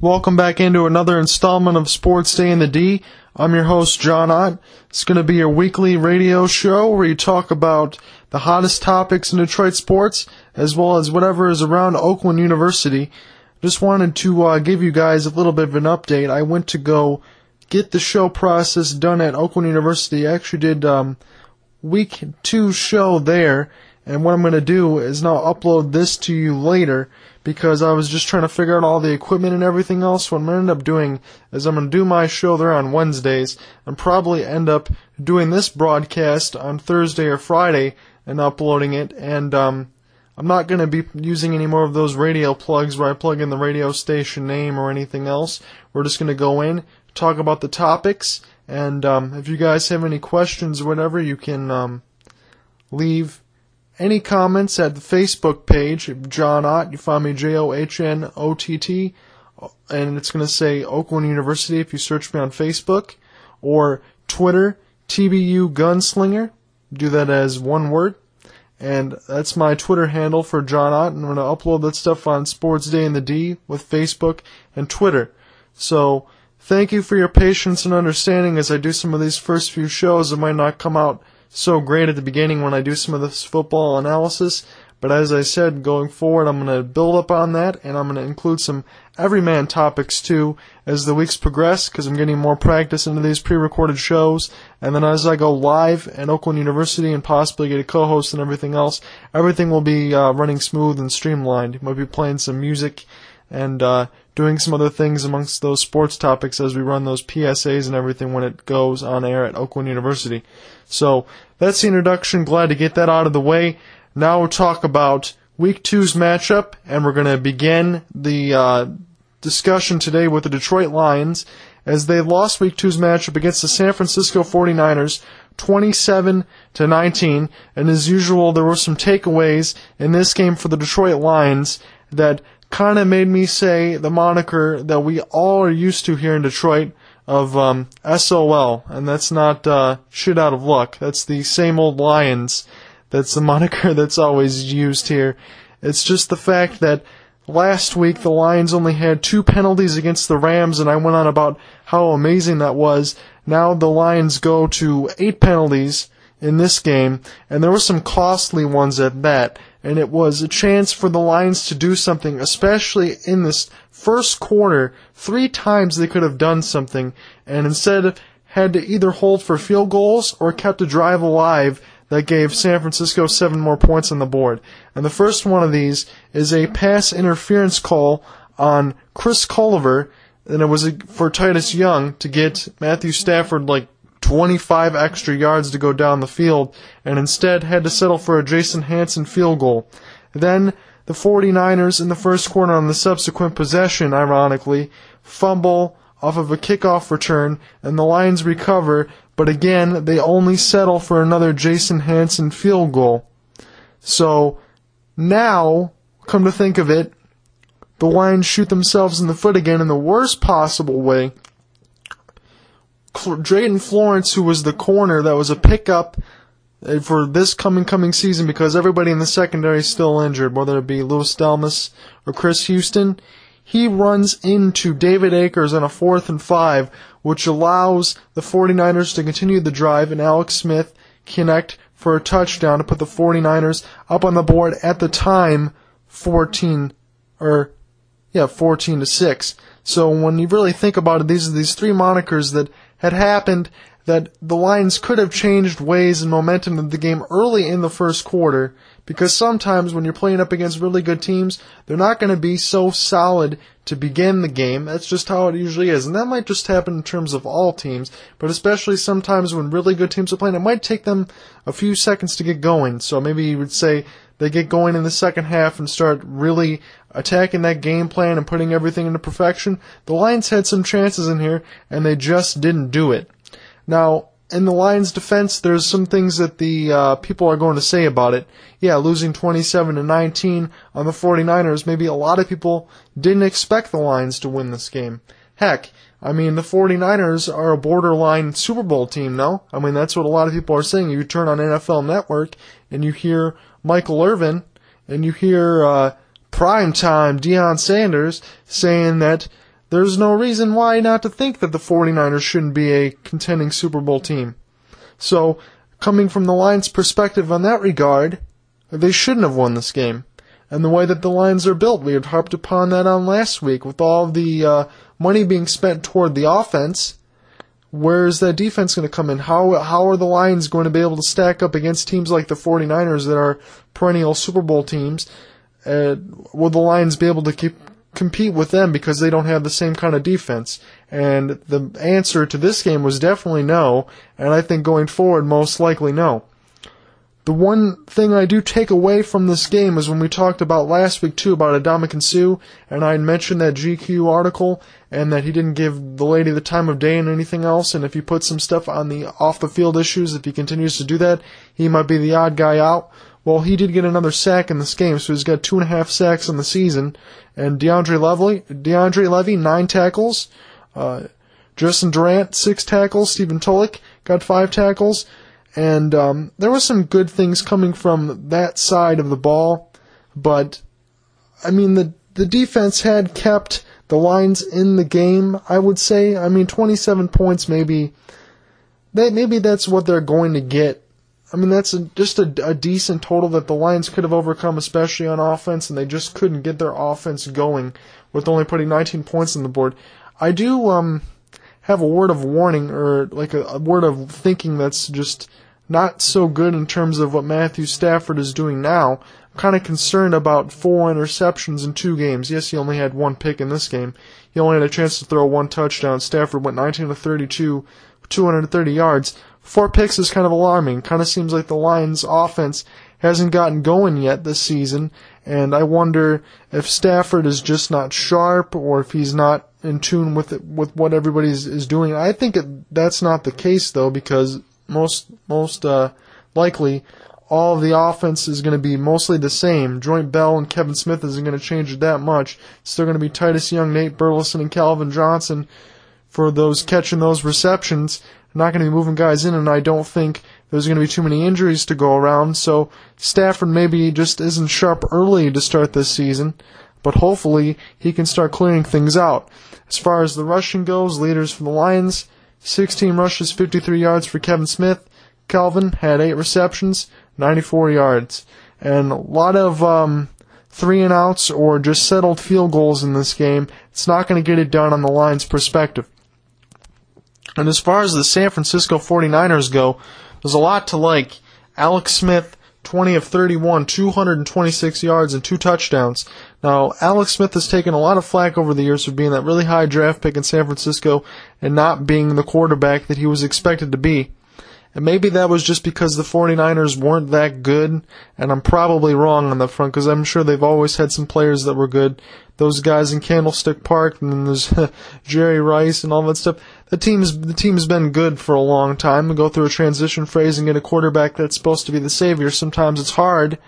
Welcome back into another installment of Sports Day in the D. I'm your host, John Ott. It's going to be your weekly radio show where you talk about the hottest topics in Detroit sports, as well as whatever is around Oakland University. Just wanted to uh, give you guys a little bit of an update. I went to go get the show process done at Oakland University. I actually did um, week two show there, and what I'm going to do is now upload this to you later because I was just trying to figure out all the equipment and everything else. What I'm going to end up doing is I'm going to do my show there on Wednesdays and probably end up doing this broadcast on Thursday or Friday and uploading it. And um, I'm not going to be using any more of those radio plugs where I plug in the radio station name or anything else. We're just going to go in, talk about the topics, and um, if you guys have any questions or whatever, you can um, leave any comments at the Facebook page, John Ott. You find me J O H N O T T, and it's going to say Oakland University if you search me on Facebook, or Twitter, TBU Gunslinger. Do that as one word. And that's my Twitter handle for John Ott, and I'm going to upload that stuff on Sports Day in the D with Facebook and Twitter. So, thank you for your patience and understanding as I do some of these first few shows. It might not come out so great at the beginning when I do some of this football analysis. But as I said, going forward, I'm going to build up on that, and I'm going to include some everyman topics too as the weeks progress, because I'm getting more practice into these pre-recorded shows. And then as I go live at Oakland University and possibly get a co-host and everything else, everything will be uh, running smooth and streamlined. Might be playing some music and uh, doing some other things amongst those sports topics as we run those PSAs and everything when it goes on air at Oakland University. So that's the introduction. Glad to get that out of the way. Now we'll talk about week two's matchup, and we're going to begin the uh, discussion today with the Detroit Lions as they lost week two's matchup against the San Francisco 49ers 27 to 19. And as usual, there were some takeaways in this game for the Detroit Lions that kind of made me say the moniker that we all are used to here in Detroit of um, SOL, and that's not uh, shit out of luck. That's the same old Lions. That's the moniker that's always used here. It's just the fact that last week the Lions only had two penalties against the Rams, and I went on about how amazing that was. Now the Lions go to eight penalties in this game, and there were some costly ones at that and it was a chance for the Lions to do something, especially in this first quarter. Three times they could have done something, and instead had to either hold for field goals or kept a drive alive that gave San Francisco seven more points on the board. And the first one of these is a pass interference call on Chris Culliver, and it was for Titus Young to get Matthew Stafford like 25 extra yards to go down the field and instead had to settle for a Jason Hanson field goal. Then the 49ers in the first quarter on the subsequent possession, ironically, fumble off of a kickoff return and the Lions recover, but again, they only settle for another Jason Hanson field goal. So now, come to think of it, the Lions shoot themselves in the foot again in the worst possible way Drayton Florence, who was the corner that was a pickup uh, for this coming coming season because everybody in the secondary is still injured, whether it be Louis Delmas or Chris Houston. He runs into David Akers on a fourth and five, which allows the 49ers to continue the drive and Alex Smith connect for a touchdown to put the 49ers up on the board at the time 14 or yeah, 14 to 6. So when you really think about it, these are these three monikers that had happened that the Lions could have changed ways and momentum of the game early in the first quarter because sometimes when you're playing up against really good teams, they're not going to be so solid to begin the game. That's just how it usually is. And that might just happen in terms of all teams, but especially sometimes when really good teams are playing, it might take them a few seconds to get going. So maybe you would say they get going in the second half and start really attacking that game plan and putting everything into perfection. The Lions had some chances in here, and they just didn't do it. Now, in the Lions' defense, there's some things that the uh, people are going to say about it. Yeah, losing 27 to 19 on the 49ers, maybe a lot of people didn't expect the Lions to win this game. Heck, I mean, the 49ers are a borderline Super Bowl team, no? I mean, that's what a lot of people are saying. You turn on NFL Network and you hear Michael Irvin and you hear uh, primetime Deion Sanders saying that there's no reason why not to think that the 49ers shouldn't be a contending Super Bowl team. So, coming from the Lions' perspective on that regard, they shouldn't have won this game. And the way that the Lions are built, we had harped upon that on last week, with all the uh, money being spent toward the offense. Where's that defense going to come in? How how are the Lions going to be able to stack up against teams like the 49ers that are perennial Super Bowl teams? Uh, will the Lions be able to keep compete with them because they don't have the same kind of defense? And the answer to this game was definitely no, and I think going forward, most likely no. The one thing I do take away from this game is when we talked about last week too about Ndamukong Suh, and I mentioned that GQ article, and that he didn't give the lady the time of day and anything else, and if he puts some stuff on the off the field issues, if he continues to do that, he might be the odd guy out. Well, he did get another sack in this game, so he's got two and a half sacks in the season. And DeAndre Levy, DeAndre Levy, nine tackles. Uh, Justin Durant, six tackles. Stephen Tulloch got five tackles. And um, there was some good things coming from that side of the ball, but I mean the the defense had kept the Lions in the game. I would say. I mean, 27 points maybe. That maybe that's what they're going to get I mean, that's a, just a, a, decent total that the Lions could have overcome, especially on offense, and they just couldn't get their offense going with only putting 19 points on the board. I do um, have a word of warning, or like a, a word of thinking that's just not so good in terms of what Matthew Stafford is doing now. I'm kind of concerned about four interceptions in two games. Yes, he only had one pick in this game. He only had a chance to throw one touchdown. Stafford went 19 to 32, 230 yards. Four picks is kind of alarming. Kind of seems like the Lions' offense hasn't gotten going yet this season, and I wonder if Stafford is just not sharp or if he's not in tune with it, with what everybody is doing. I think it, that's not the case though, because most most uh, likely all of the offense is going to be mostly the same. Joique Bell and Kevin Smith isn't going to change it that much. Still going to be Titus Young, Nate Burleson, and Calvin Johnson for those catching those receptions not going to be moving guys in, and I don't think there's going to be too many injuries to go around. So Stafford maybe just isn't sharp early to start this season, but hopefully he can start clearing things out. As far as the rushing goes, leaders for the Lions, 16 rushes, 53 yards for Kevin Smith. Calvin had 8 receptions, 94 yards. And a lot of um, three and outs or just settled field goals in this game. It's not going to get it done on the Lions' perspective. And as far as the San Francisco 49ers go, there's a lot to like. Alex Smith, 20 of 31, 226 yards and two touchdowns. Now, Alex Smith has taken a lot of flack over the years for being that really high draft pick in San Francisco and not being the quarterback that he was expected to be. And maybe that was just because the 49ers weren't that good, and I'm probably wrong on that front because I'm sure they've always had some players that were good. Those guys in Candlestick Park, and then there's Jerry Rice and all that stuff. The team's the team's been good for a long time. We go through a transition phase and get a quarterback that's supposed to be the savior. Sometimes it's hard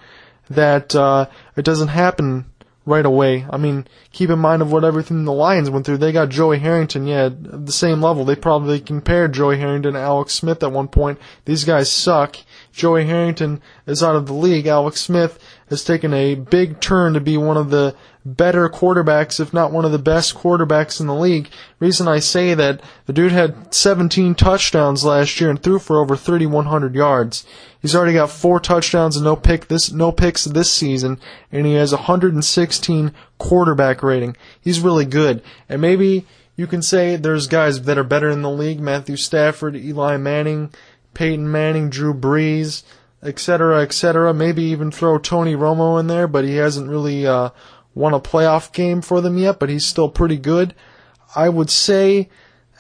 that uh, it doesn't happen right away. I mean, keep in mind of what everything the Lions went through. They got Joey Harrington, yeah, the same level. They probably compared Joey Harrington to Alex Smith at one point. These guys suck. Joey Harrington is out of the league. Alex Smith has taken a big turn to be one of the better quarterbacks, if not one of the best quarterbacks in the league. Reason I say that the dude had 17 touchdowns last year and threw for over 3,100 yards. He's already got four touchdowns and no pick this no picks this season, and he has 116 quarterback rating. He's really good, and maybe you can say there's guys that are better in the league: Matthew Stafford, Eli Manning, Peyton Manning, Drew Brees, etc., etc. Maybe even throw Tony Romo in there, but he hasn't really uh, won a playoff game for them yet, but he's still pretty good. I would say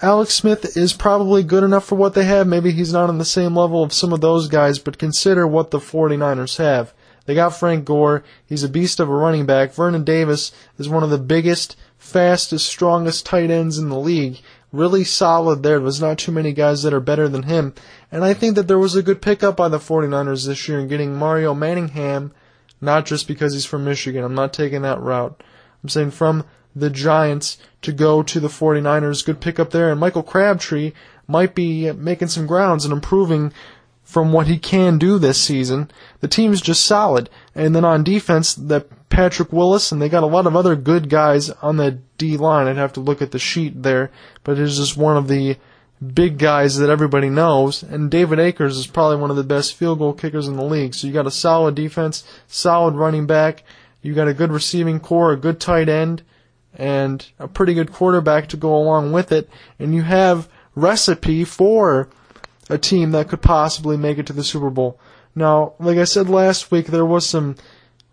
Alex Smith is probably good enough for what they have. Maybe he's not on the same level of some of those guys, but consider what the 49ers have. They got Frank Gore. He's a beast of a running back. Vernon Davis is one of the biggest, fastest, strongest tight ends in the league. Really solid there. There's not too many guys that are better than him. And I think that there was a good pickup by the 49ers this year in getting Mario Manningham not just because he's from Michigan. I'm not taking that route. I'm saying from the Giants to go to the 49ers. Good pickup there. And Michael Crabtree might be making some grounds and improving from what he can do this season. The team's just solid. And then on defense, that Patrick Willis, and they got a lot of other good guys on the D line. I'd have to look at the sheet there, but it's just one of the big guys that everybody knows. And David Akers is probably one of the best field goal kickers in the league. So you got a solid defense, solid running back, you got a good receiving core, a good tight end, and a pretty good quarterback to go along with it, and you have recipe for a team that could possibly make it to the Super Bowl. Now, like I said last week, there was some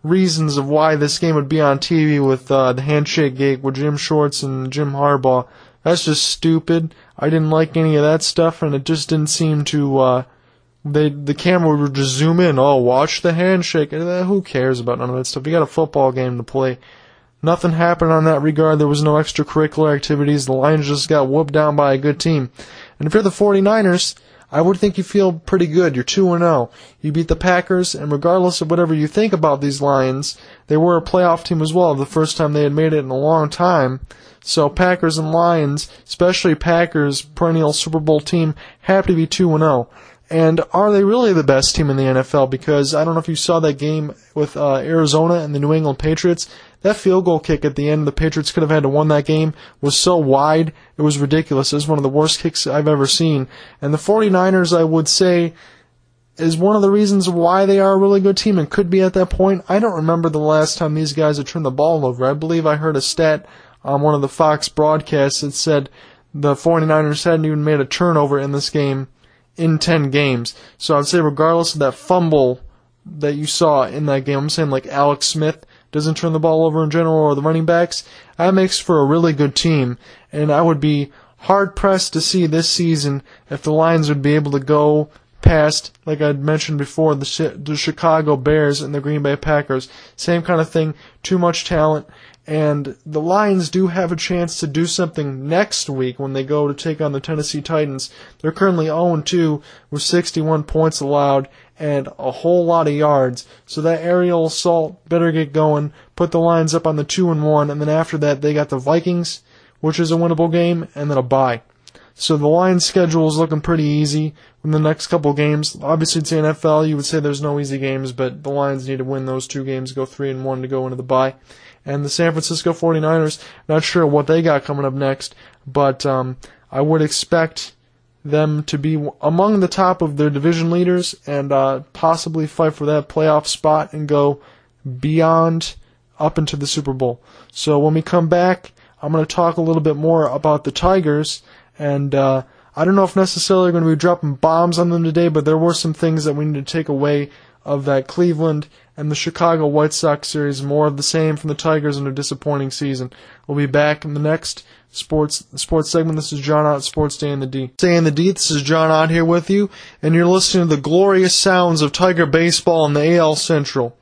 reasons of why this game would be on TV with uh, the handshake gate with Jim Schwartz and Jim Harbaugh. That's just stupid. I didn't like any of that stuff, and it just didn't seem to. Uh, they the camera would just zoom in. Oh, watch the handshake. Uh, who cares about none of that stuff? You got a football game to play. Nothing happened on that regard. There was no extracurricular activities. The Lions just got whooped down by a good team. And if you're the 49ers, I would think you feel pretty good. You're 2 0. You beat the Packers, and regardless of whatever you think about these Lions, they were a playoff team as well, the first time they had made it in a long time. So Packers and Lions, especially Packers, perennial Super Bowl team, have to be 2 0. And are they really the best team in the NFL? Because I don't know if you saw that game with uh, Arizona and the New England Patriots. That field goal kick at the end, the Patriots could have had to won that game, was so wide, it was ridiculous. It was one of the worst kicks I've ever seen. And the 49ers, I would say, is one of the reasons why they are a really good team and could be at that point. I don't remember the last time these guys had turned the ball over. I believe I heard a stat on one of the Fox broadcasts that said the 49ers hadn't even made a turnover in this game in 10 games. So I'd say regardless of that fumble that you saw in that game, I'm saying like Alex Smith doesn't turn the ball over in general or the running backs, that makes for a really good team. And I would be hard pressed to see this season if the Lions would be able to go past, like I mentioned before, the, the Chicago Bears and the Green Bay Packers. Same kind of thing, too much talent. And the Lions do have a chance to do something next week when they go to take on the Tennessee Titans. They're currently 0-2 with 61 points allowed and a whole lot of yards. So that aerial assault better get going. Put the Lions up on the 2 and 1 and then after that they got the Vikings, which is a winnable game, and then a bye. So the Lions schedule is looking pretty easy in the next couple games. Obviously it's the NFL, you would say there's no easy games, but the Lions need to win those two games, go 3 and 1 to go into the bye and the San Francisco 49ers. Not sure what they got coming up next, but um, I would expect them to be among the top of their division leaders and uh, possibly fight for that playoff spot and go beyond up into the Super Bowl. So when we come back, I'm going to talk a little bit more about the Tigers and. Uh, I don't know if necessarily we're going to be dropping bombs on them today, but there were some things that we need to take away of that Cleveland and the Chicago White Sox series. More of the same from the Tigers in a disappointing season. We'll be back in the next sports sports segment. This is John Ott, Sports Day in the D. Day in the D. This is John Ott here with you, and you're listening to the glorious sounds of Tiger baseball in the AL Central.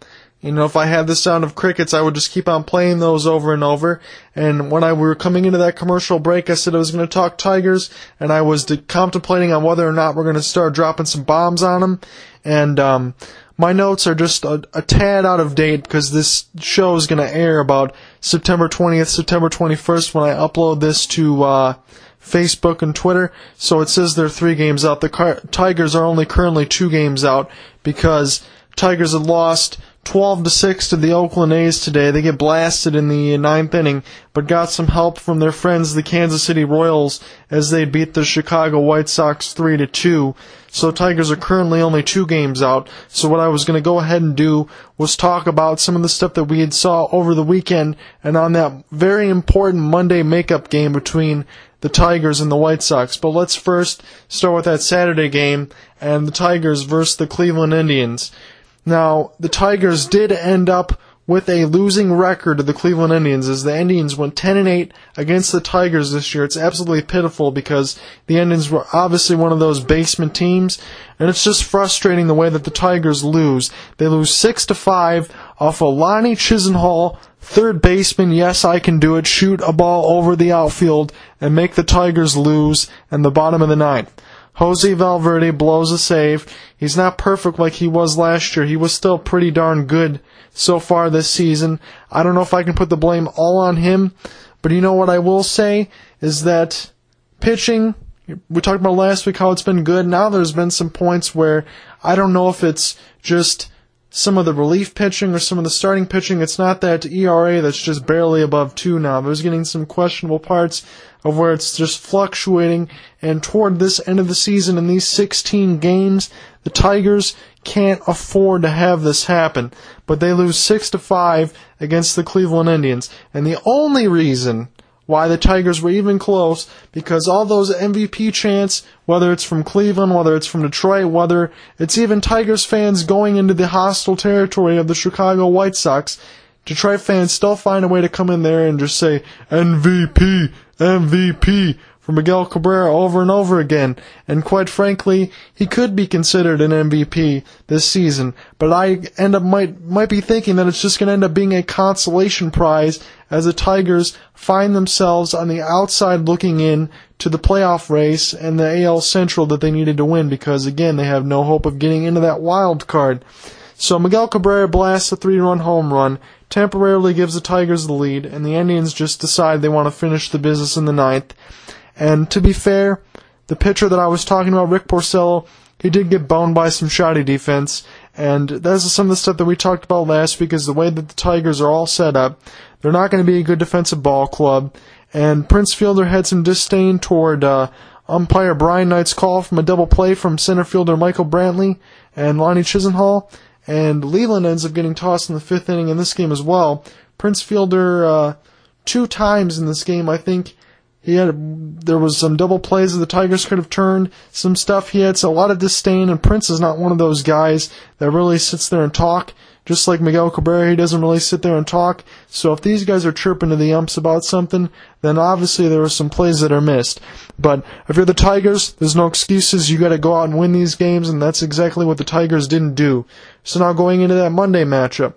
You know, if I had the sound of crickets, I would just keep on playing those over and over. And when I we were coming into that commercial break, I said I was going to talk Tigers, and I was de- contemplating on whether or not we're going to start dropping some bombs on them. And um, my notes are just a, a tad out of date because this show is going to air about September 20th, September 21st when I upload this to uh, Facebook and Twitter. So it says they're three games out. The Car- Tigers are only currently two games out because Tigers had lost 12 to 6 to the Oakland A's today. They get blasted in the ninth inning, but got some help from their friends, the Kansas City Royals, as they beat the Chicago White Sox 3 to 2. So Tigers are currently only two games out. So what I was going to go ahead and do was talk about some of the stuff that we had saw over the weekend and on that very important Monday makeup game between the Tigers and the White Sox. But let's first start with that Saturday game and the Tigers versus the Cleveland Indians. Now, the Tigers did end up with a losing record to the Cleveland Indians as the Indians went 10 and 8 against the Tigers this year. It's absolutely pitiful because the Indians were obviously one of those basement teams and it's just frustrating the way that the Tigers lose. They lose 6 to 5 off of Lonnie Chisenhall, third baseman, yes I can do it, shoot a ball over the outfield and make the Tigers lose in the bottom of the ninth. Jose Valverde blows a save. He's not perfect like he was last year. He was still pretty darn good so far this season. I don't know if I can put the blame all on him, but you know what I will say is that pitching, we talked about last week how it's been good. Now there's been some points where I don't know if it's just some of the relief pitching or some of the starting pitching. It's not that ERA that's just barely above two now. There's getting some questionable parts of where it's just fluctuating. And toward this end of the season in these 16 games, the Tigers can't afford to have this happen. But they lose six to five against the Cleveland Indians. And the only reason why the Tigers were even close because all those MVP chants, whether it's from Cleveland, whether it's from Detroit, whether it's even Tigers fans going into the hostile territory of the Chicago White Sox, Detroit fans still find a way to come in there and just say MVP, MVP for Miguel Cabrera over and over again. And quite frankly, he could be considered an MVP this season. But I end up might might be thinking that it's just going to end up being a consolation prize as the Tigers find themselves on the outside looking in to the playoff race and the AL Central that they needed to win because again they have no hope of getting into that wild card. So Miguel Cabrera blasts a three-run home run, temporarily gives the Tigers the lead, and the Indians just decide they want to finish the business in the ninth. And to be fair, the pitcher that I was talking about, Rick Porcello, he did get boned by some shoddy defense. And that's some of the stuff that we talked about last week is the way that the Tigers are all set up. They're not going to be a good defensive ball club. And Prince Fielder had some disdain toward uh, umpire Brian Knight's call from a double play from center fielder Michael Brantley and Lonnie Chisenhall. And Leyland ends up getting tossed in the fifth inning in this game as well. Prince Fielder, uh, two times in this game, I think, he had there was some double plays that the Tigers could have turned, some stuff he had so a lot of disdain. And Prince is not one of those guys that really sits there and talk. Just like Miguel Cabrera, he doesn't really sit there and talk. So if these guys are chirping to the umps about something, then obviously there are some plays that are missed. But if you're the Tigers, there's no excuses. You got to go out and win these games, and that's exactly what the Tigers didn't do. So now going into that Monday matchup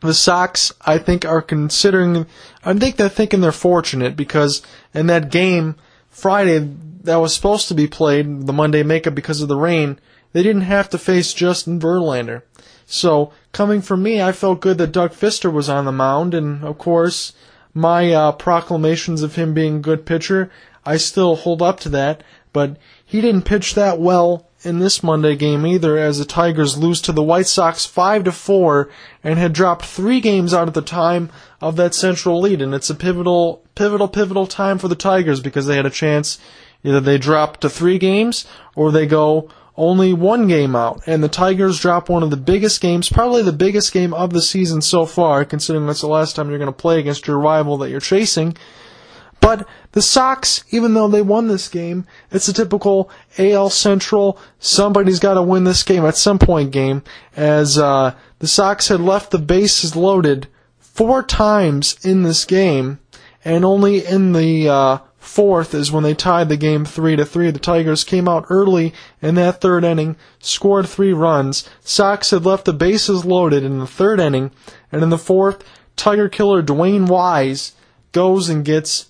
the Sox, I think, are considering. I think they're thinking they're fortunate because in that game Friday that was supposed to be played, the Monday makeup because of the rain, they didn't have to face Justin Verlander. So coming from me, I felt good that Doug Fister was on the mound, and of course, my uh, proclamations of him being a good pitcher, I still hold up to that. But he didn't pitch that well in this Monday game either, as the Tigers lose to the White Sox five to four, and had dropped three games out at the time of that central lead. And it's a pivotal, pivotal, pivotal time for the Tigers because they had a chance. Either they drop to three games or they go only one game out. And the Tigers drop one of the biggest games, probably the biggest game of the season so far, considering that's the last time you're going to play against your rival that you're chasing. But the Sox, even though they won this game, it's a typical AL Central, somebody's got to win this game at some point game, as uh, the Sox had left the bases loaded four times in this game, and only in the uh, fourth is when they tied the game three to three. The Tigers came out early in that third inning, scored three runs. Sox had left the bases loaded in the third inning, and in the fourth, Tiger killer DeWayne Wise goes and gets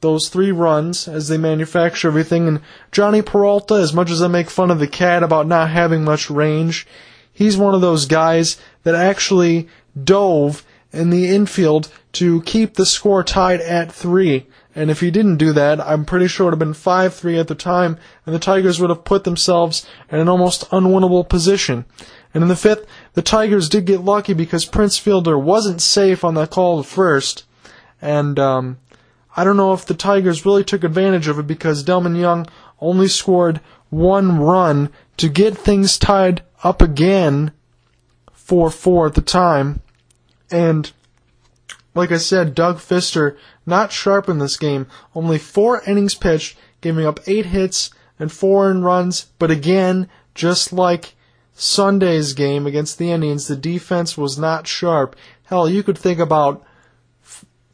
those three runs as they manufacture everything. And Jhonny Peralta, as much as I make fun of the cat about not having much range, he's one of those guys that actually dove in the infield to keep the score tied at three. And if he didn't do that, I'm pretty sure it would have been 5-3 at the time, and the Tigers would have put themselves in an almost unwinnable position. And in the fifth, the Tigers did get lucky because Prince Fielder wasn't safe on that call to first, and um, I don't know if the Tigers really took advantage of it because Delmon Young only scored one run to get things tied up again 4 4 at the time. And like I said, Doug Fister not sharp in this game. Only four innings pitched, giving up eight hits and four earned runs. But again, just like Sunday's game against the Indians, the defense was not sharp. Hell, you could think about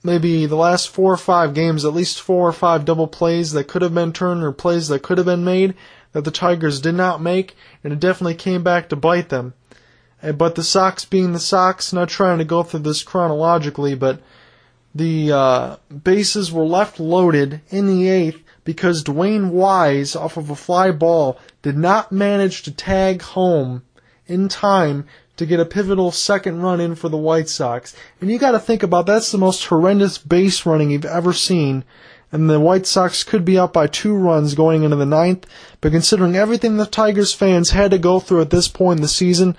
maybe the last four or five games, at least four or five double plays that could have been turned or plays that could have been made that the Tigers did not make, and it definitely came back to bite them. But the Sox being the Sox, not trying to go through this chronologically, but the uh, bases were left loaded in the eighth because DeWayne Wise, off of a fly ball, did not manage to tag home in time to get a pivotal second run in for the White Sox. And you got to think about that's the most horrendous base running you've ever seen. And the White Sox could be up by two runs going into the ninth. But considering everything the Tigers fans had to go through at this point in the season,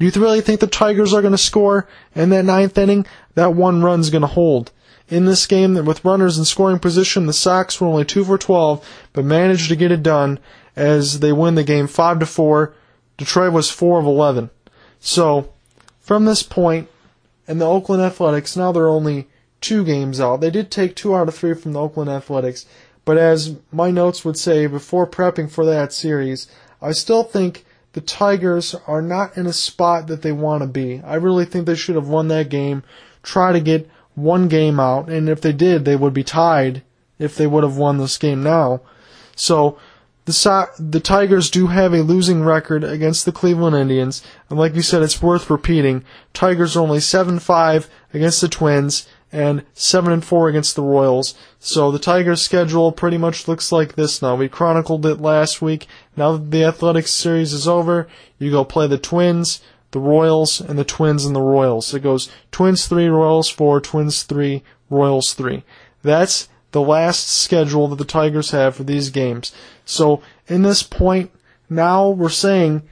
Do you really think the Tigers are going to score in that ninth inning? That one run's going to hold. In this game, with runners in scoring position, the Sox were only 2 for 12, but managed to get it done as they win the game 5 to 4. Detroit was 4 of 11. So, from this point, and the Oakland Athletics, now they're only two games out. They did take two out of three from the Oakland Athletics, but as my notes would say before prepping for that series, I still think the Tigers are not in a spot that they want to be. I really think they should have won that game, try to get one game out, and if they did, they would be tied if they would have won this game now. So the the Tigers do have a losing record against the Cleveland Indians, and like you said, it's worth repeating. Tigers are only 7-5 against the Twins and 7 and 4 against the Royals. So the Tigers' schedule pretty much looks like this now. We chronicled it last week. Now that the Athletics series is over, you go play the Twins, the Royals, and the Twins and the Royals. It goes Twins 3, Royals 4, Twins 3, Royals 3. That's the last schedule that the Tigers have for these games. So in this point, now we're saying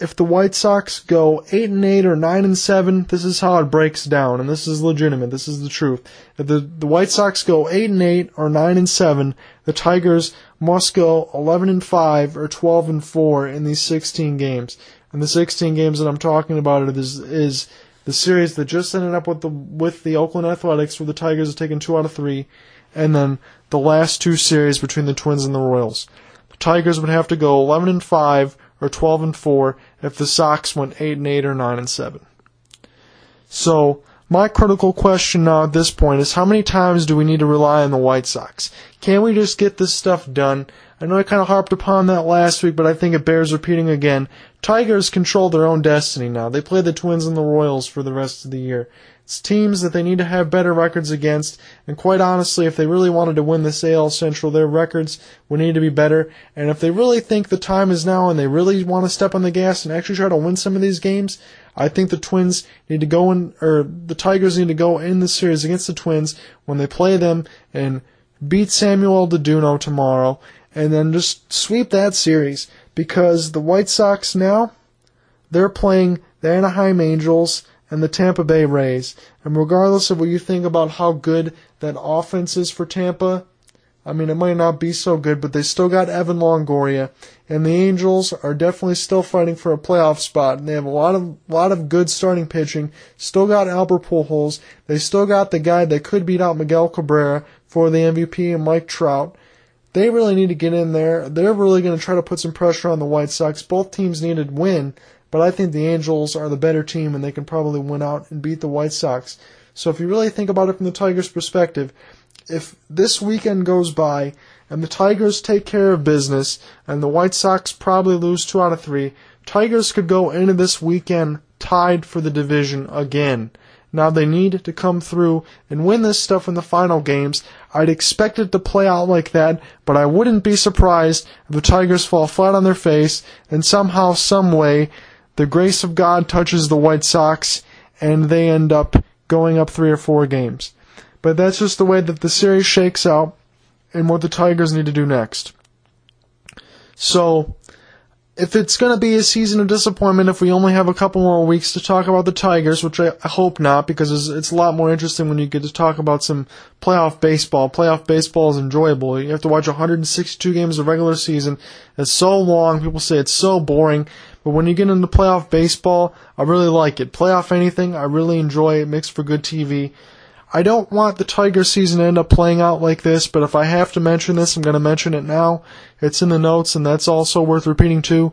if the White Sox go 8 and 8 or 9 and 7, this is how it breaks down and this is legitimate. This is the truth. If the the White Sox go 8 and 8 or 9 and 7, the Tigers must go 11 and 5 or 12 and 4 in these 16 games. And the 16 games that I'm talking about is is the series that just ended up with the with the Oakland Athletics where the Tigers have taken 2 out of 3 and then the last two series between the Twins and the Royals. The Tigers would have to go 11 and 5 or 12 and 4 if the Sox went 8 and 8 or 9 and 7. So, my critical question now at this point is how many times do we need to rely on the White Sox? Can we just get this stuff done? I know I kind of harped upon that last week, but I think it bears repeating again. Tigers control their own destiny now. They play the Twins and the Royals for the rest of the year. Teams that they need to have better records against, and quite honestly, if they really wanted to win the AL Central, their records would need to be better. And if they really think the time is now and they really want to step on the gas and actually try to win some of these games, I think the Twins need to go in, or the Tigers need to go in the series against the Twins when they play them and beat Samuel Duno tomorrow, and then just sweep that series. Because the White Sox now they're playing the Anaheim Angels and the Tampa Bay Rays. And regardless of what you think about how good that offense is for Tampa, I mean, it might not be so good, but they still got Evan Longoria, and the Angels are definitely still fighting for a playoff spot. And they have a lot of lot of good starting pitching. Still got Albert Pujols. They still got the guy that could beat out Miguel Cabrera for the MVP and Mike Trout. They really need to get in there. They're really going to try to put some pressure on the White Sox. Both teams need to win but I think the Angels are the better team and they can probably win out and beat the White Sox. So if you really think about it from the Tigers' perspective, if this weekend goes by and the Tigers take care of business and the White Sox probably lose two out of three, Tigers could go into this weekend tied for the division again. Now they need to come through and win this stuff in the final games. I'd expect it to play out like that, but I wouldn't be surprised if the Tigers fall flat on their face and somehow, some way, the grace of God touches the White Sox, and they end up going up three or four games. But that's just the way that the series shakes out, and what the Tigers need to do next. So, if it's going to be a season of disappointment, if we only have a couple more weeks to talk about the Tigers, which I, hope not, because it's, a lot more interesting when you get to talk about some playoff baseball. Playoff baseball is enjoyable. You have to watch 162 games of regular season. It's so long. People say it's so boring. But when you get into playoff baseball, I really like it. Playoff anything, I really enjoy it. makes for good TV. I don't want the Tiger season to end up playing out like this, but if I have to mention this, I'm going to mention it now. It's in the notes, and that's also worth repeating too.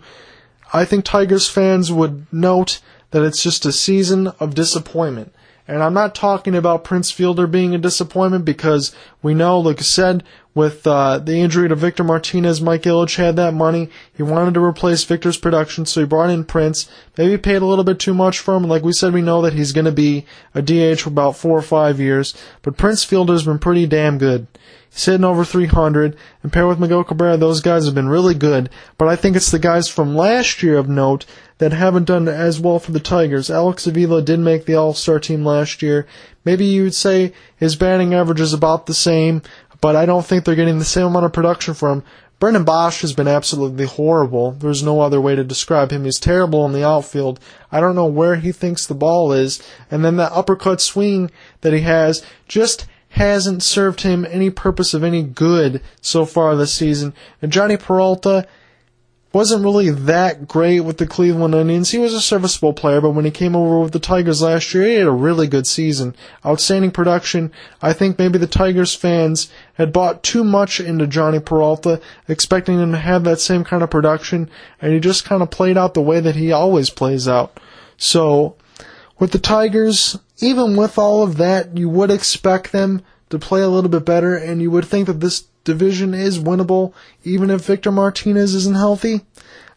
I think Tigers fans would note that it's just a season of disappointment. And I'm not talking about Prince Fielder being a disappointment because we know, like I said, with uh, the injury to Victor Martinez, Mike Ilitch had that money. He wanted to replace Victor's production, so he brought in Prince. Maybe paid a little bit too much for him. Like we said, we know that he's going to be a DH for about four or five years. But Prince Fielder's been pretty damn good. He's hitting over 300, and paired with Miguel Cabrera, those guys have been really good. But I think it's the guys from last year of note that haven't done as well for the Tigers. Alex Avila did make the All-Star team last year. Maybe you'd say his batting average is about the same but I don't think they're getting the same amount of production from him. Brennan Boesch has been absolutely horrible. There's no other way to describe him. He's terrible in the outfield. I don't know where he thinks the ball is. And then that uppercut swing that he has just hasn't served him any purpose of any good so far this season. And Jhonny Peralta, wasn't really that great with the Cleveland Indians. He was a serviceable player, but when he came over with the Tigers last year, he had a really good season. Outstanding production. I think maybe the Tigers fans had bought too much into Jhonny Peralta, expecting him to have that same kind of production, and he just kind of played out the way that he always plays out. So, with the Tigers, even with all of that, you would expect them to play a little bit better, and you would think that this division is winnable, even if Victor Martinez isn't healthy.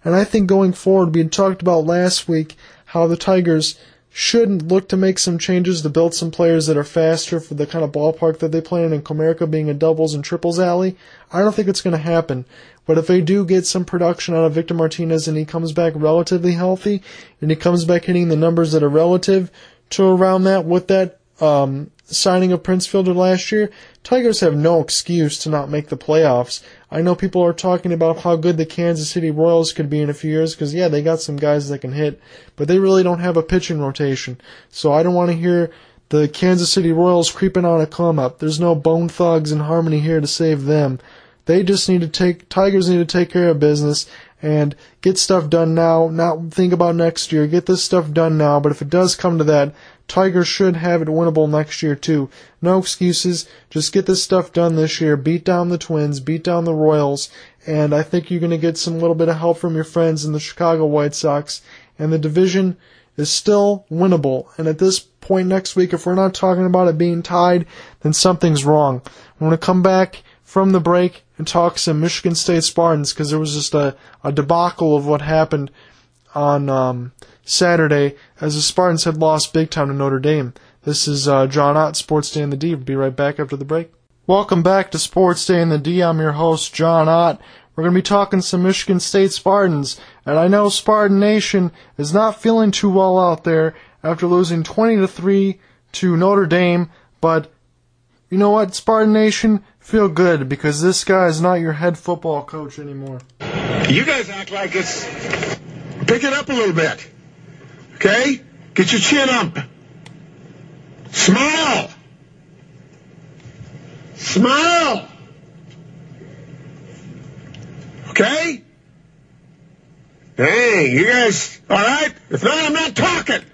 And I think going forward, we talked about last week how the Tigers should look to make some changes to build some players that are faster for the kind of ballpark that they play in, and Comerica being a doubles and triples alley. I don't think it's going to happen. But if they do get some production out of Victor Martinez and he comes back relatively healthy, and he comes back hitting the numbers that are relative to around that with that um, signing of Prince Fielder last year, Tigers have no excuse to not make the playoffs. I know people are talking about how good the Kansas City Royals could be in a few years because, yeah, they got some guys that can hit, but they really don't have a pitching rotation. So I don't want to hear the Kansas City Royals creeping on a come up. There's no bone thugs in harmony here to save them. They just need to take, Tigers need to take care of business and get stuff done now, not think about next year. Get this stuff done now, but if it does come to that, Tigers should have it winnable next year too. No excuses. Just get this stuff done this year. Beat down the Twins, beat down the Royals, and I think you're going to get some little bit of help from your friends in the Chicago White Sox. And the division is still winnable. And at this point next week, if we're not talking about it being tied, then something's wrong. I'm going to come back from the break and talk some Michigan State Spartans because there was just a, a debacle of what happened on um, Saturday as the Spartans had lost big time to Notre Dame. This is uh, John Ott, Sports Day in the D. We'll be right back after the break. Welcome back to Sports Day in the D. I'm your host, John Ott. We're going to be talking some Michigan State Spartans, and I know Spartan Nation is not feeling too well out there after losing 20 to 3 to Notre Dame, but you know what, Spartan Nation, feel good because this guy is not your head football coach anymore. You guys act like it's pick it up a little bit. Okay? Get your chin up. Smile. Smile. Okay? Hey, you guys, all right? If not, I'm not talking.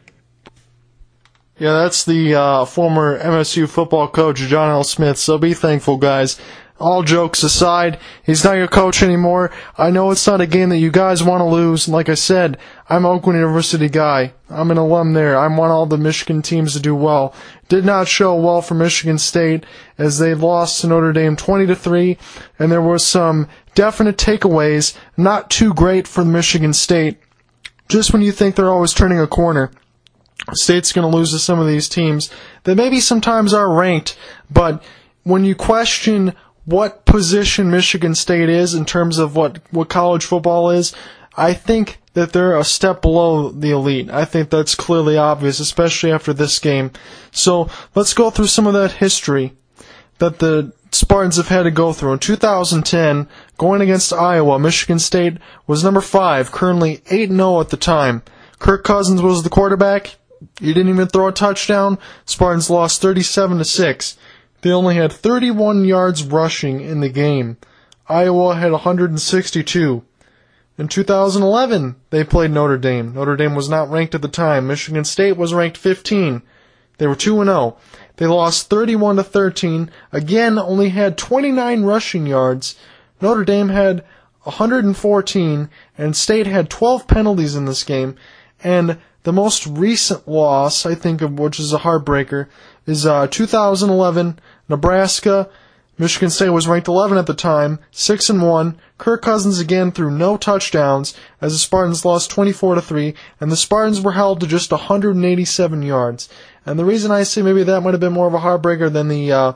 Yeah, that's the uh, former MSU football coach, John L. Smith, so be thankful, guys all jokes aside, he's not your coach anymore. I know it's not a game that you guys want to lose. Like I said, I'm Oakland University guy. I'm an alum there. I want all the Michigan teams to do well. Did not show well for Michigan State as they lost to Notre Dame 20 to 3, and there were some definite takeaways, not too great for Michigan State. Just when you think they're always turning a corner. State's going to lose to some of these teams that maybe sometimes are ranked, but when you question what position Michigan State is in terms of what, what college football is, I think that they're a step below the elite. I think that's clearly obvious, especially after this game. So let's go through some of that history that the Spartans have had to go through. In 2010, going against Iowa, Michigan State was number 5, currently 8-0 at the time. Kirk Cousins was the quarterback. He didn't even throw a touchdown. Spartans lost 37 to 6. They only had 31 yards rushing in the game. Iowa had 162. In 2011, they played Notre Dame. Notre Dame was not ranked at the time. Michigan State was ranked 15. They were 2 0. They lost 31 to 13. Again, only had 29 rushing yards. Notre Dame had 114, and State had 12 penalties in this game. And the most recent loss, I think of which is a heartbreaker, is uh, 2011 Nebraska. Michigan State was ranked 11 at the time, 6 and 1. Kirk Cousins again threw no touchdowns as the Spartans lost 24 to 3 and the Spartans were held to just 187 yards. And the reason I say maybe that might have been more of a heartbreaker than the uh,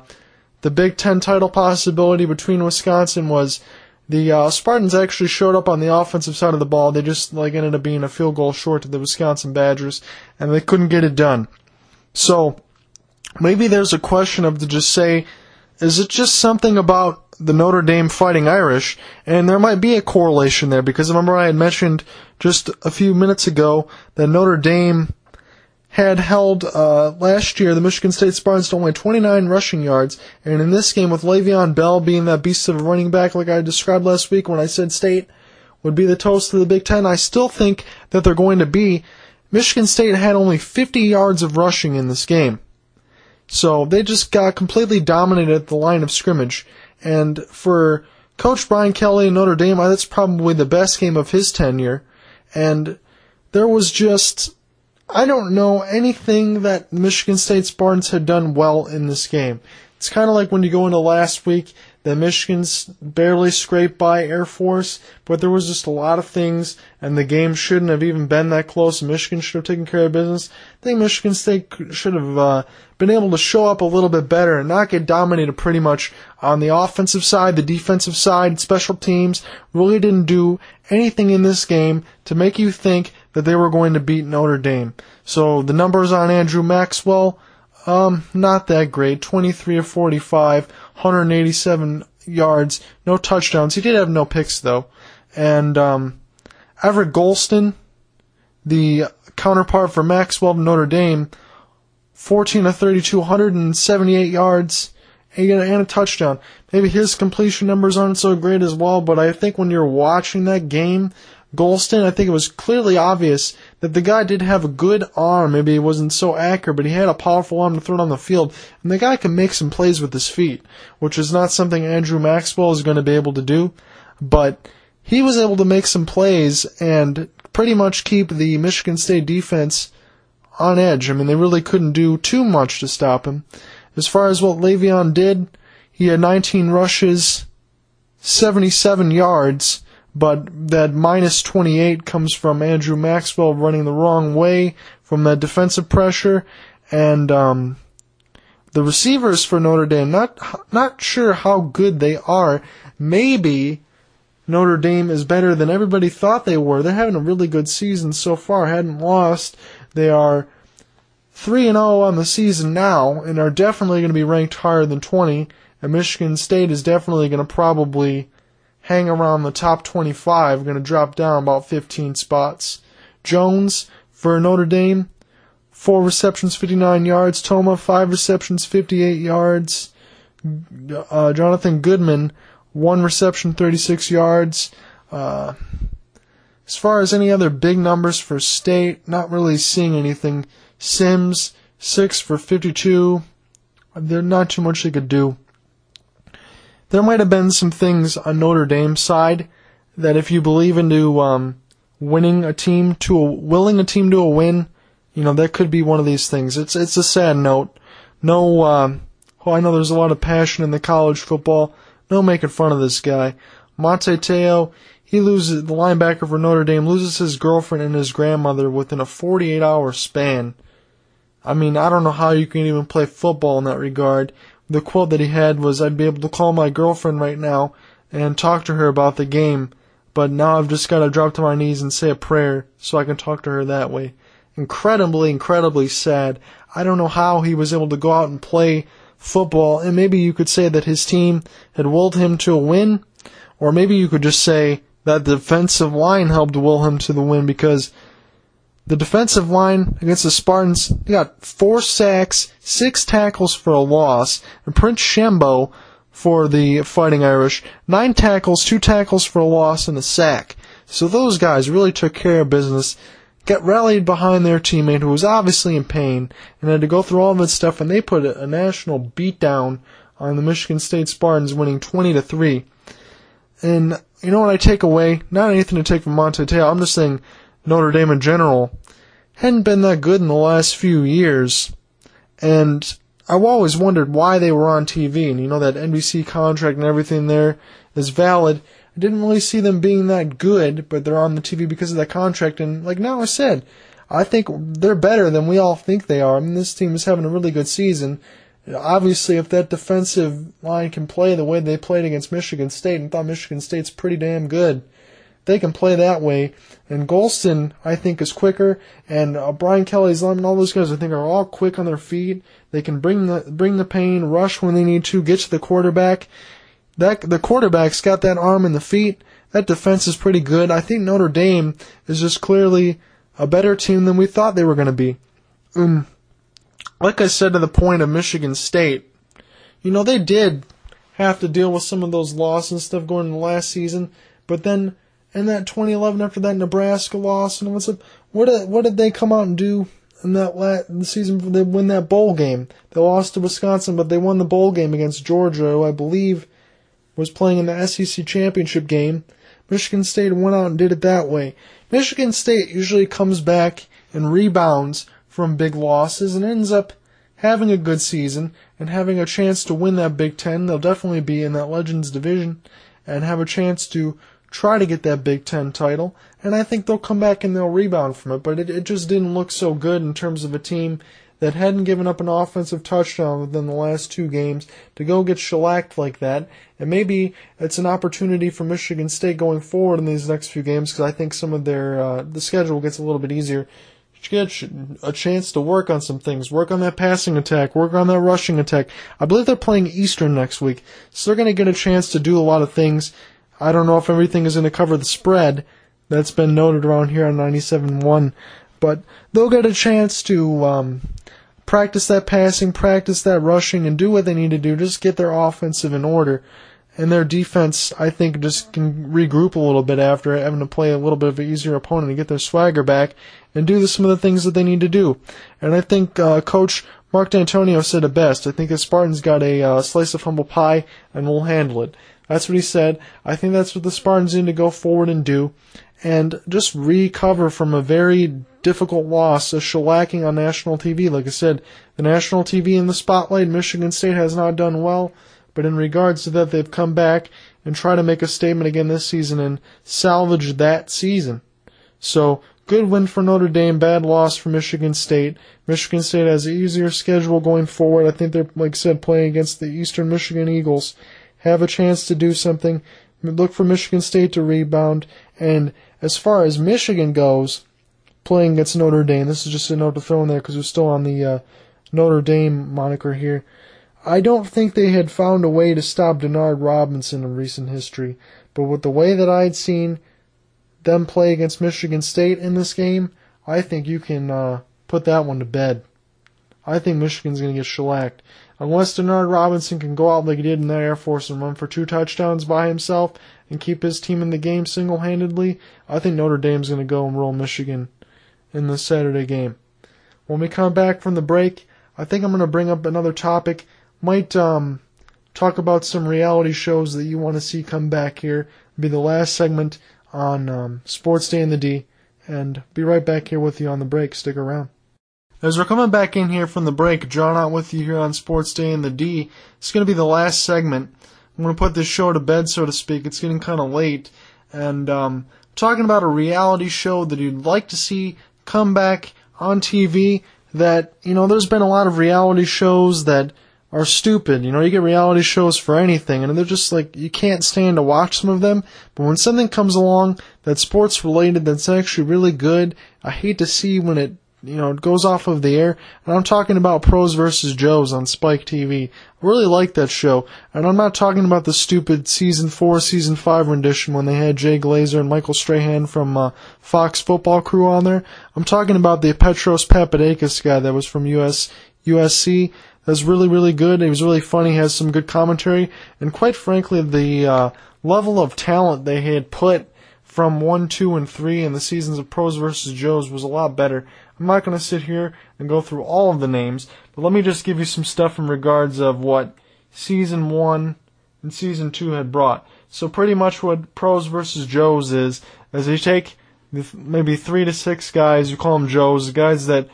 the Big 10 title possibility between Wisconsin was the uh, Spartans actually showed up on the offensive side of the ball. They just like ended up being a field goal short of the Wisconsin Badgers and they couldn't get it done. So maybe there's a question of to just say, is it just something about the Notre Dame Fighting Irish, and there might be a correlation there because remember I had mentioned just a few minutes ago that Notre Dame had held uh, last year the Michigan State Spartans to only 29 rushing yards, and in this game with Le'Veon Bell being that beast of a running back like I described last week when I said State would be the toast of the Big Ten, I still think that they're going to be. Michigan State had only 50 yards of rushing in this game. So they just got completely dominated at the line of scrimmage. And for Coach Brian Kelly in Notre Dame, that's probably the best game of his tenure. And there was just, I don't know anything that Michigan State Spartans had done well in this game. It's kind of like when you go into last week that Michigan's barely scraped by Air Force, but there was just a lot of things, and the game shouldn't have even been that close. Michigan should have taken care of business. I think Michigan State should have uh, been able to show up a little bit better and not get dominated pretty much on the offensive side, the defensive side, special teams. Really didn't do anything in this game to make you think that they were going to beat Notre Dame. So the numbers on Andrew Maxwell. Um, not that great. 23 of 45, 187 yards, no touchdowns. He did have no picks though. And um, Everett Golston, the counterpart for Maxwell of Notre Dame, 14 of 32, 178 yards, and a touchdown. Maybe his completion numbers aren't so great as well, but I think when you're watching that game, Golston, I think it was clearly obvious that the guy did have a good arm. Maybe he wasn't so accurate, but he had a powerful arm to throw it on the field. And the guy can make some plays with his feet, which is not something Andrew Maxwell is going to be able to do. But he was able to make some plays and pretty much keep the Michigan State defense on edge. I mean, they really couldn't do too much to stop him. As far as what Le'Veon did, he had 19 rushes, 77 yards, but that minus 28 comes from Andrew Maxwell running the wrong way from that defensive pressure, and um, the receivers for Notre Dame not not sure how good they are. Maybe Notre Dame is better than everybody thought they were. They're having a really good season so far. Hadn't lost. They are three and zero on the season now, and are definitely going to be ranked higher than 20. And Michigan State is definitely going to probably hang around the top 25, going to drop down about 15 spots. Jones for Notre Dame, 4 receptions, 59 yards. Toma, 5 receptions, 58 yards. Uh, Jonathan Goodman, 1 reception, 36 yards. Uh, as far as any other big numbers for state, not really seeing anything. Sims, 6 for 52. There's not too much they could do there might have been some things on Notre Dame's side that if you believe into um, winning a team to a, willing a team to a win, you know that could be one of these things. It's it's a sad note. No, um, oh, I know there's a lot of passion in the college football. No making fun of this guy. Manti Te'o, he loses the linebacker for Notre Dame loses his girlfriend and his grandmother within a 48 hour span. I mean, I don't know how you can even play football in that regard the quote that he had was, I'd be able to call my girlfriend right now and talk to her about the game, but now I've just got to drop to my knees and say a prayer so I can talk to her that way. Incredibly, incredibly sad. I don't know how he was able to go out and play football, and maybe you could say that his team had willed him to a win, or maybe you could just say that the defensive line helped will him to the win because the defensive line against the Spartans, they got four sacks, six tackles for a loss, and Prince Shembo for the Fighting Irish, nine tackles, two tackles for a loss, and a sack. So those guys really took care of business, got rallied behind their teammate who was obviously in pain, and had to go through all of that stuff, and they put a, national beatdown on the Michigan State Spartans, winning 20 to 3. And you know what I take away? Not anything to take from Manti Te'o. I'm just saying Notre Dame in general hadn't been that good in the last few years. And I've always wondered why they were on TV. And you know, that NBC contract and everything there is valid. I didn't really see them being that good, but they're on the TV because of that contract. And like now I said, I think they're better than we all think they are. I mean, this team is having a really good season. Obviously, if that defensive line can play the way they played against Michigan State, and thought Michigan State's pretty damn good, they can play that way. And Golston, I think, is quicker, and uh, Brian Kelly's and all those guys, I think, are all quick on their feet. They can bring the bring the pain, rush when they need to, get to the quarterback. that the quarterback's got that arm and the feet. That defense is pretty good. I think Notre Dame is just clearly a better team than we thought they were going to be. Um, like I said to the point of Michigan State, you know, they did have to deal with some of those losses and stuff going into last season, but then in that 2011 after that Nebraska loss and what's up, what did, what did they come out and do in that la- the season? They win that bowl game. They lost to Wisconsin, but they won the bowl game against Georgia, who I believe was playing in the SEC championship game. Michigan State went out and did it that way. Michigan State usually comes back and rebounds from big losses and ends up having a good season and having a chance to win that Big Ten. They'll definitely be in that Legends division and have a chance to try to get that Big Ten title. And I think they'll come back and they'll rebound from it. But it, it just didn't look so good in terms of a team that hadn't given up an offensive touchdown within the last two games to go get shellacked like that. And maybe it's an opportunity for Michigan State going forward in these next few games because I think some of their uh, the schedule gets a little bit easier. Get a chance to work on some things, work on that passing attack, work on that rushing attack. I believe they're playing Eastern next week, so they're going to get a chance to do a lot of things. I don't know if everything is going to cover the spread that's been noted around here on 97.1, but they'll get a chance to um, practice that passing, practice that rushing, and do what they need to do. Just get their offensive in order. And their defense, I think, just can regroup a little bit after having to play a little bit of an easier opponent and get their swagger back and do some of the things that they need to do. And I think uh, Coach Mark Dantonio said it best. I think the Spartans got a uh, slice of humble pie and we'll handle it. That's what he said. I think that's what the Spartans need to go forward and do and just recover from a very difficult loss, a shellacking on national TV. Like I said, the national TV in the spotlight, Michigan State has not done well, but in regards to that, they've come back and try to make a statement again this season and salvage that season. So, good win for Notre Dame, bad loss for Michigan State. Michigan State has an easier schedule going forward. I think they're, like I said, playing against the Eastern Michigan Eagles. Have a chance to do something. Look for Michigan State to rebound and as far as Michigan goes, playing against Notre Dame, this is just a note to throw in there because we're still on the uh, Notre Dame moniker here. I don't think they had found a way to stop Denard Robinson in recent history, but with the way that I'd seen them play against Michigan State in this game, I think you can uh, put that one to bed. I think Michigan's going to get shellacked. Unless Denard Robinson can go out like he did in that Air Force and run for two touchdowns by himself and keep his team in the game single handedly, I think Notre Dame's going to go and roll Michigan in the Saturday game. When we come back from the break, I think I'm going to bring up another topic. Might um, talk about some reality shows that you want to see come back here. It'll be the last segment on um, Sports Day in the D, and be right back here with you on the break. Stick around. As we're coming back in here from the break, John out with you here on Sports Day in the D. It's going to be the last segment. I'm going to put this show to bed, so to speak. It's getting kind of late. And um, talking about a reality show that you'd like to see come back on TV that, you know, there's been a lot of reality shows that are stupid. You know, you get reality shows for anything, and they're just like, you can't stand to watch some of them. But when something comes along that's sports related that's actually really good, I hate to see when it you know, it goes off of the air. And I'm talking about Pros versus Joes on Spike TV. I really like that show. And I'm not talking about the stupid season four, season five rendition when they had Jay Glazer and Michael Strahan from uh, Fox Football Crew on there. I'm talking about the Petros Papadakis guy that was from US USC. That's really really good. He was really funny. Has some good commentary. And quite frankly, the uh, level of talent they had put from one, two, and three in the seasons of Pros versus Joes was a lot better. I'm not going to sit here and go through all of the names, but let me just give you some stuff in regards of what season one and season two had brought. So pretty much what Pros versus Joes is, is they take maybe three to six guys, you call them Joes, guys that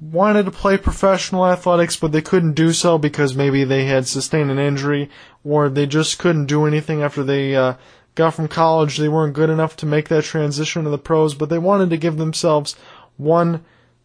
wanted to play professional athletics, but they couldn't do so because maybe they had sustained an injury or they just couldn't do anything after they uh, got from college. They weren't good enough to make that transition to the pros, but they wanted to give themselves one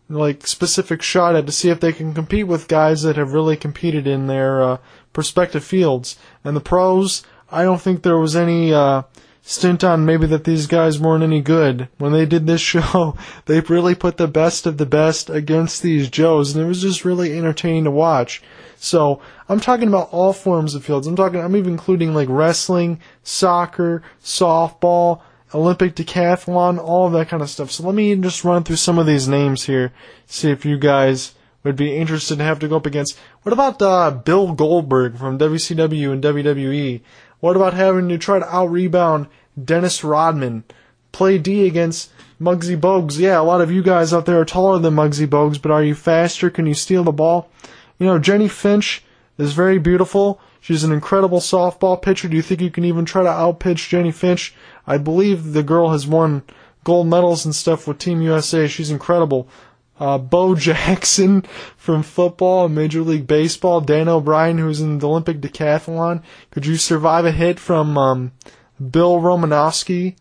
like specific shot at to see if they can compete with guys that have really competed in their uh, respective fields. And the pros, I don't think there was any uh, stint on maybe that these guys weren't any good. When they did this show, they really put the best of the best against these Joes, and it was just really entertaining to watch. So I'm talking about all forms of fields. I'm talking. I'm even including like wrestling, soccer, softball, Olympic decathlon, all of that kind of stuff. So let me just run through some of these names here. See if you guys would be interested to have to go up against. What about uh, Bill Goldberg from WCW and WWE? What about having to try to out rebound Dennis Rodman? Play D against Muggsy Bogues. Yeah, a lot of you guys out there are taller than Muggsy Bogues, but are you faster? Can you steal the ball? You know, Jennie Finch is very beautiful. She's an incredible softball pitcher. Do you think you can even try to outpitch Jennie Finch? I believe the girl has won gold medals and stuff with Team USA. She's incredible. Uh, Bo Jackson from football and Major League Baseball. Dan O'Brien, who's in the Olympic decathlon. Could you survive a hit from um, Bill Romanowski?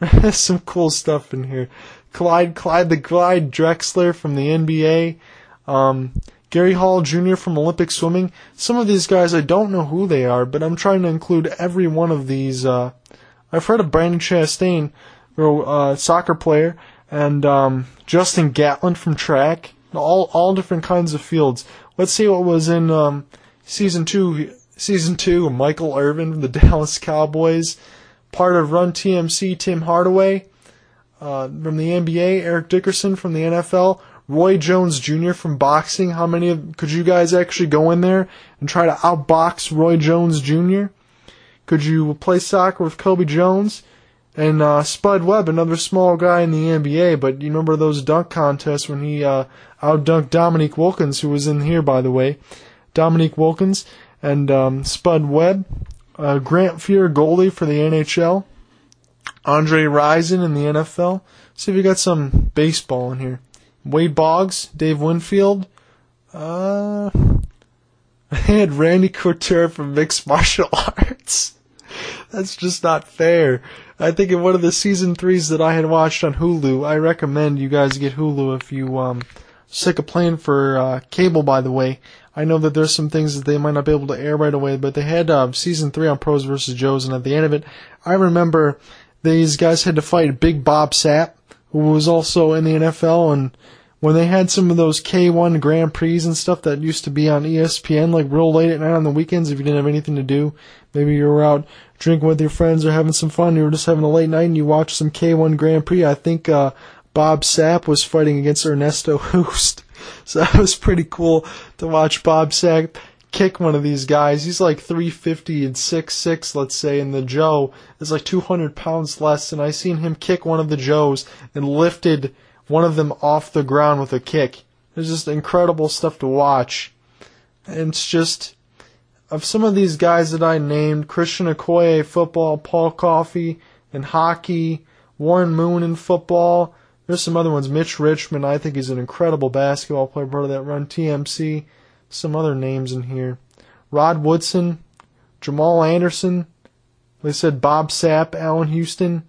Some cool stuff in here. Clyde, Clyde, the Glide Drexler from the NBA. Um, Gary Hall Jr. from Olympic swimming. Some of these guys I don't know who they are, but I'm trying to include every one of these. Uh, I've heard of Brandon Chastain, a uh, soccer player, and um, Justin Gatlin from track. All all different kinds of fields. Let's see what was in um, season two. Season two, Michael Irvin from the Dallas Cowboys, part of Run TMC. Tim Hardaway uh, from the NBA, Eric Dickerson from the NFL, Roy Jones Jr. from boxing. How many of could you guys actually go in there and try to outbox Roy Jones Jr.? Could you play soccer with Cobi Jones and uh, Spud Webb, another small guy in the NBA? But you remember those dunk contests when he uh, outdunked Dominique Wilkins, who was in here by the way, Dominique Wilkins and um, Spud Webb, uh, Grant Fuhr goalie for the NHL, Andre Rison in the NFL. See if you got some baseball in here. Wade Boggs, Dave Winfield. Uh, Had Randy Couture from Mixed Martial Arts. That's just not fair. I think in one of the season threes that I had watched on Hulu, I recommend you guys get Hulu if you um sick of playing for uh, cable. By the way, I know that there's some things that they might not be able to air right away, but they had uh, season three on Pros versus Joes, and at the end of it, I remember these guys had to fight Big Bob Sapp, who was also in the NFL, and when they had some of those K1 Grand Prix and stuff that used to be on ESPN, like real late at night on the weekends, if you didn't have anything to do, maybe you were out drinking with your friends or having some fun, you were just having a late night and you watched some K1 Grand Prix. I think uh, Bob Sapp was fighting against Ernesto Hoost, so that was pretty cool to watch Bob Sapp kick one of these guys. He's like 350 and 6'6", let's say, and the Joe is like 200 pounds less. And I seen him kick one of the Joes and lifted one of them off the ground with a kick. It's just incredible stuff to watch. And it's just of some of these guys that I named, Christian Okoye football, Paul Coffey in hockey, Warren Moon in football. There's some other ones. Mitch Richmond, I think he's an incredible basketball player, part of that run TMC. Some other names in here. Rod Woodson, Jamal Anderson. They said Bob Sapp, Allan Houston.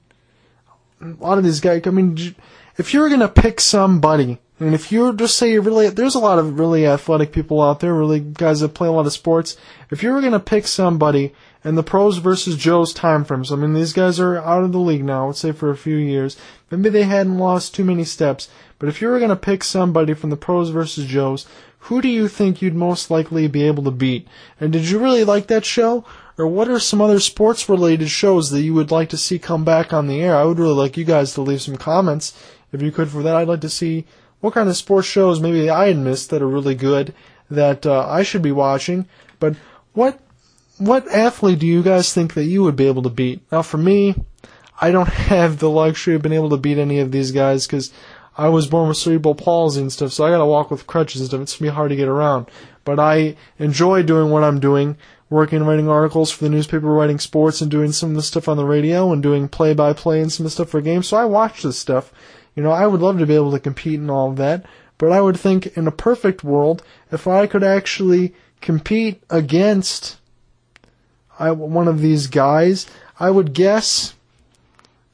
A lot of these guys. I mean, if you were gonna pick somebody, and if you were just say you're really, there's a lot of really athletic people out there, really guys that play a lot of sports. If you were gonna pick somebody in the pros versus Joes time frames, I mean these guys are out of the league now, let's say for a few years. Maybe they hadn't lost too many steps, but if you were gonna pick somebody from the pros versus Joes, who do you think you'd most likely be able to beat? And did you really like that show? Or what are some other sports related shows that you would like to see come back on the air? I would really like you guys to leave some comments if you could for that. I'd like to see what kind of sports shows maybe I had missed that are really good that uh, I should be watching. But what what athlete do you guys think that you would be able to beat? Now, for me, I don't have the luxury of being able to beat any of these guys because I was born with cerebral palsy and stuff, so I gotta walk with crutches and stuff. It's gonna be hard to get around. But I enjoy doing what I'm doing, working and writing articles for the newspaper, writing sports, and doing some of the stuff on the radio, and doing play by play and some of the stuff for games. So I watch this stuff. You know, I would love to be able to compete in all of that, but I would think in a perfect world, if I could actually compete against I, one of these guys, I would guess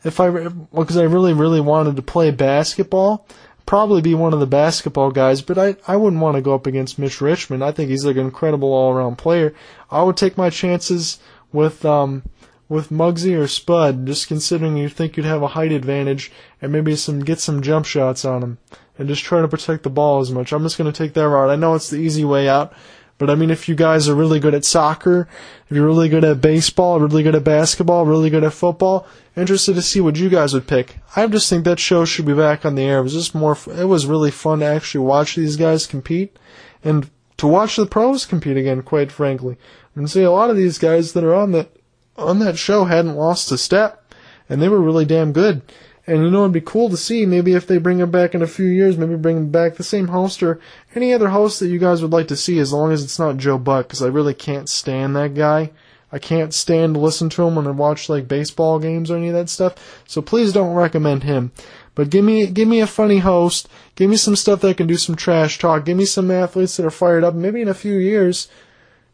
if I, because I really, really wanted to play basketball, probably be one of the basketball guys, but I, I wouldn't want to go up against Mitch Richmond. I think he's like an incredible all around player. I would take my chances with, um, with Muggsy or Spud, just considering you think you'd have a height advantage and maybe some get some jump shots on him and just try to protect the ball as much. I'm just going to take that route. I know it's the easy way out, but I mean, if you guys are really good at soccer, if you're really good at baseball, really good at basketball, really good at football, interested to see what you guys would pick. I just think that show should be back on the air. It was just more, it was really fun to actually watch these guys compete and to watch the pros compete again, quite frankly. And see a lot of these guys that are on that, on that show hadn't lost a step and they were really damn good. And you know, it'd be cool to see maybe if they bring him back in a few years, maybe bring back the same host or any other host that you guys would like to see, as long as it's not Joe Buck, because I really can't stand that guy. I can't stand to listen to him when I watch like baseball games or any of that stuff. So please don't recommend him. But give me give me a funny host. Give me some stuff that can do some trash talk. Give me some athletes that are fired up. Maybe in a few years,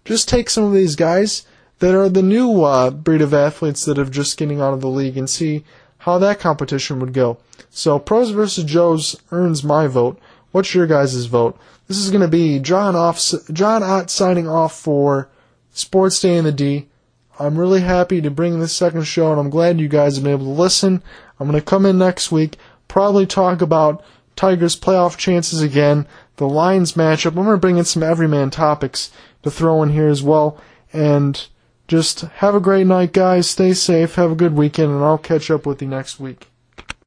just take some of these guys that are the new uh, breed of athletes that have just getting out of the league and see how that competition would go. So pros versus Joes earns my vote. What's your guys' vote? This is going to be John off, John Ott signing off for Sports Day in the D. I'm really happy to bring this second show, and I'm glad you guys have been able to listen. I'm going to come in next week, probably talk about Tigers' playoff chances again, the Lions matchup. I'm going to bring in some everyman topics to throw in here as well, and just have a great night, guys. Stay safe. Have a good weekend, and I'll catch up with you next week.